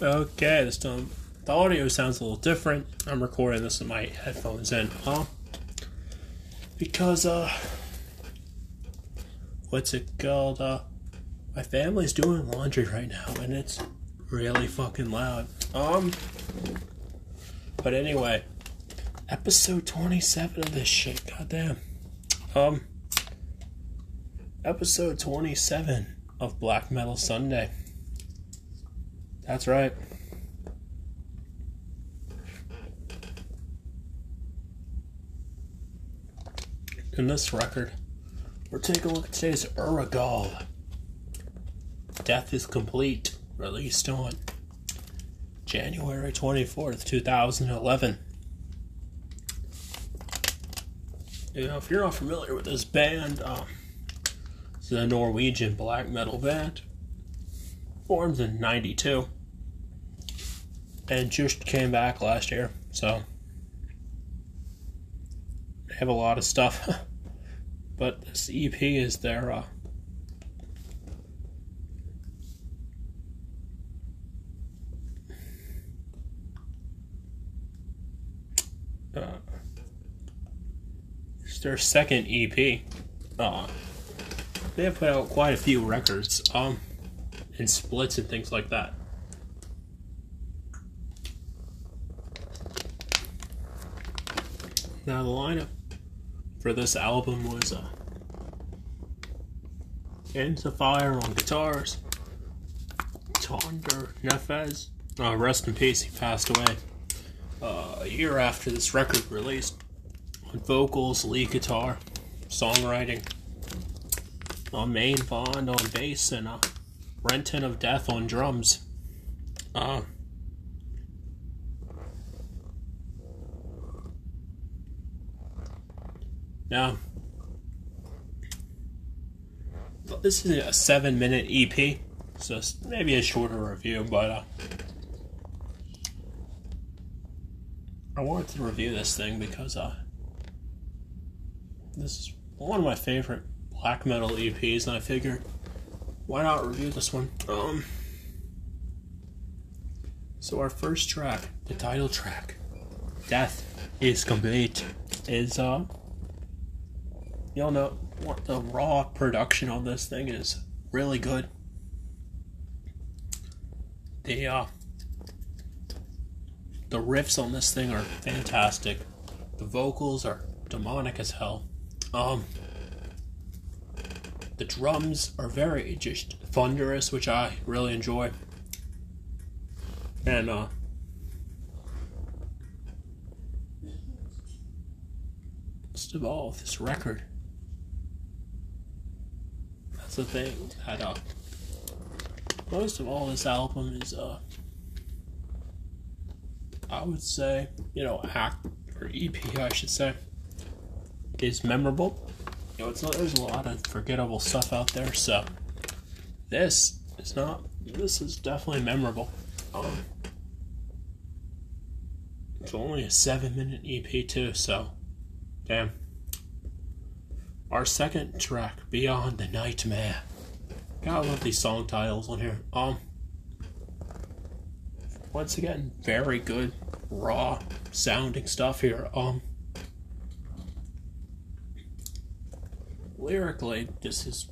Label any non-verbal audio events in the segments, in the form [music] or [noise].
Okay, this time the audio sounds a little different. I'm recording this with my headphones in, huh? Because uh what's it called? Uh my family's doing laundry right now and it's really fucking loud. Um but anyway, episode 27 of this shit, goddamn. Um episode 27 of Black Metal Sunday. That's right. In this record, we're taking a look at today's Urgehal. Death is Complete, released on January 24th, 2011. You know, if you're not familiar with this band, um, it's a Norwegian black metal band. Formed in 92 and just came back last year. So they have a lot of stuff, [laughs] but this EP is their uh, uh, it's their second EP. Uh, they have put out quite a few records, um, and splits and things like that. Now the lineup for this album was uh, Enzifer on guitars, Trondr Nefas, uh, rest in peace, he passed away uh, a year after this record released. On vocals, lead guitar, songwriting, on main Bond on bass, and uh, Renton of Death on drums. Uh, Now, this is a seven minute EP, so maybe a shorter review, but uh, I wanted to review this thing because uh, this is one of my favorite black metal EPs, and I figured why not review this one? Um, so our first track, the title track, "Death Is Complete," is uh y'all know what the raw production on this thing is really good. The uh the riffs on this thing are fantastic. The vocals are demonic as hell. Um the drums are very just thunderous, which I really enjoy. And uh most of all, this record that's the thing that uh, most of all this album is uh I would say, you know, act or EP I should say is memorable. You know, it's not there's a lot of forgettable stuff out there, so this is not this is definitely memorable. Um it's only a seven minute EP too, so damn. Our second track, Beyond the Nightmare. God, I love these song titles on here. Um, once again, very good, raw sounding stuff here. Um, lyrically, this is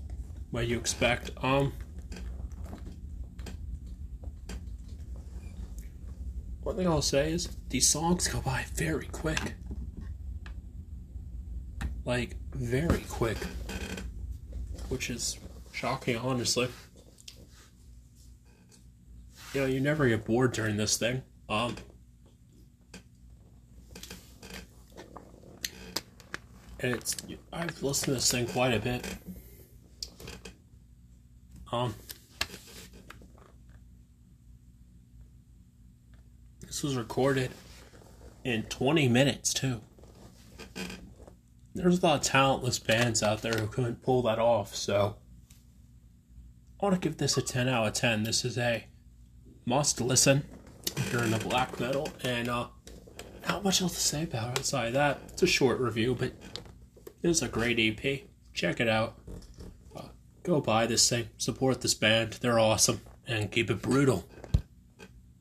what you expect. Um, one thing I'll say is these songs go by very quick like very quick, which is shocking, honestly. You know, you never get bored during this thing. Um, and it's I've listened to this thing quite a bit. Um, this was recorded in 20 minutes too there's a lot of talentless bands out there who couldn't pull that off. So I want to give this a 10 out of 10. This is a must listen if you're into black metal. And uh, not much else to say about it outside that. It's a short review, but it's a great EP. Check it out. Uh, go buy this thing. Support this band. They're awesome. And keep it brutal.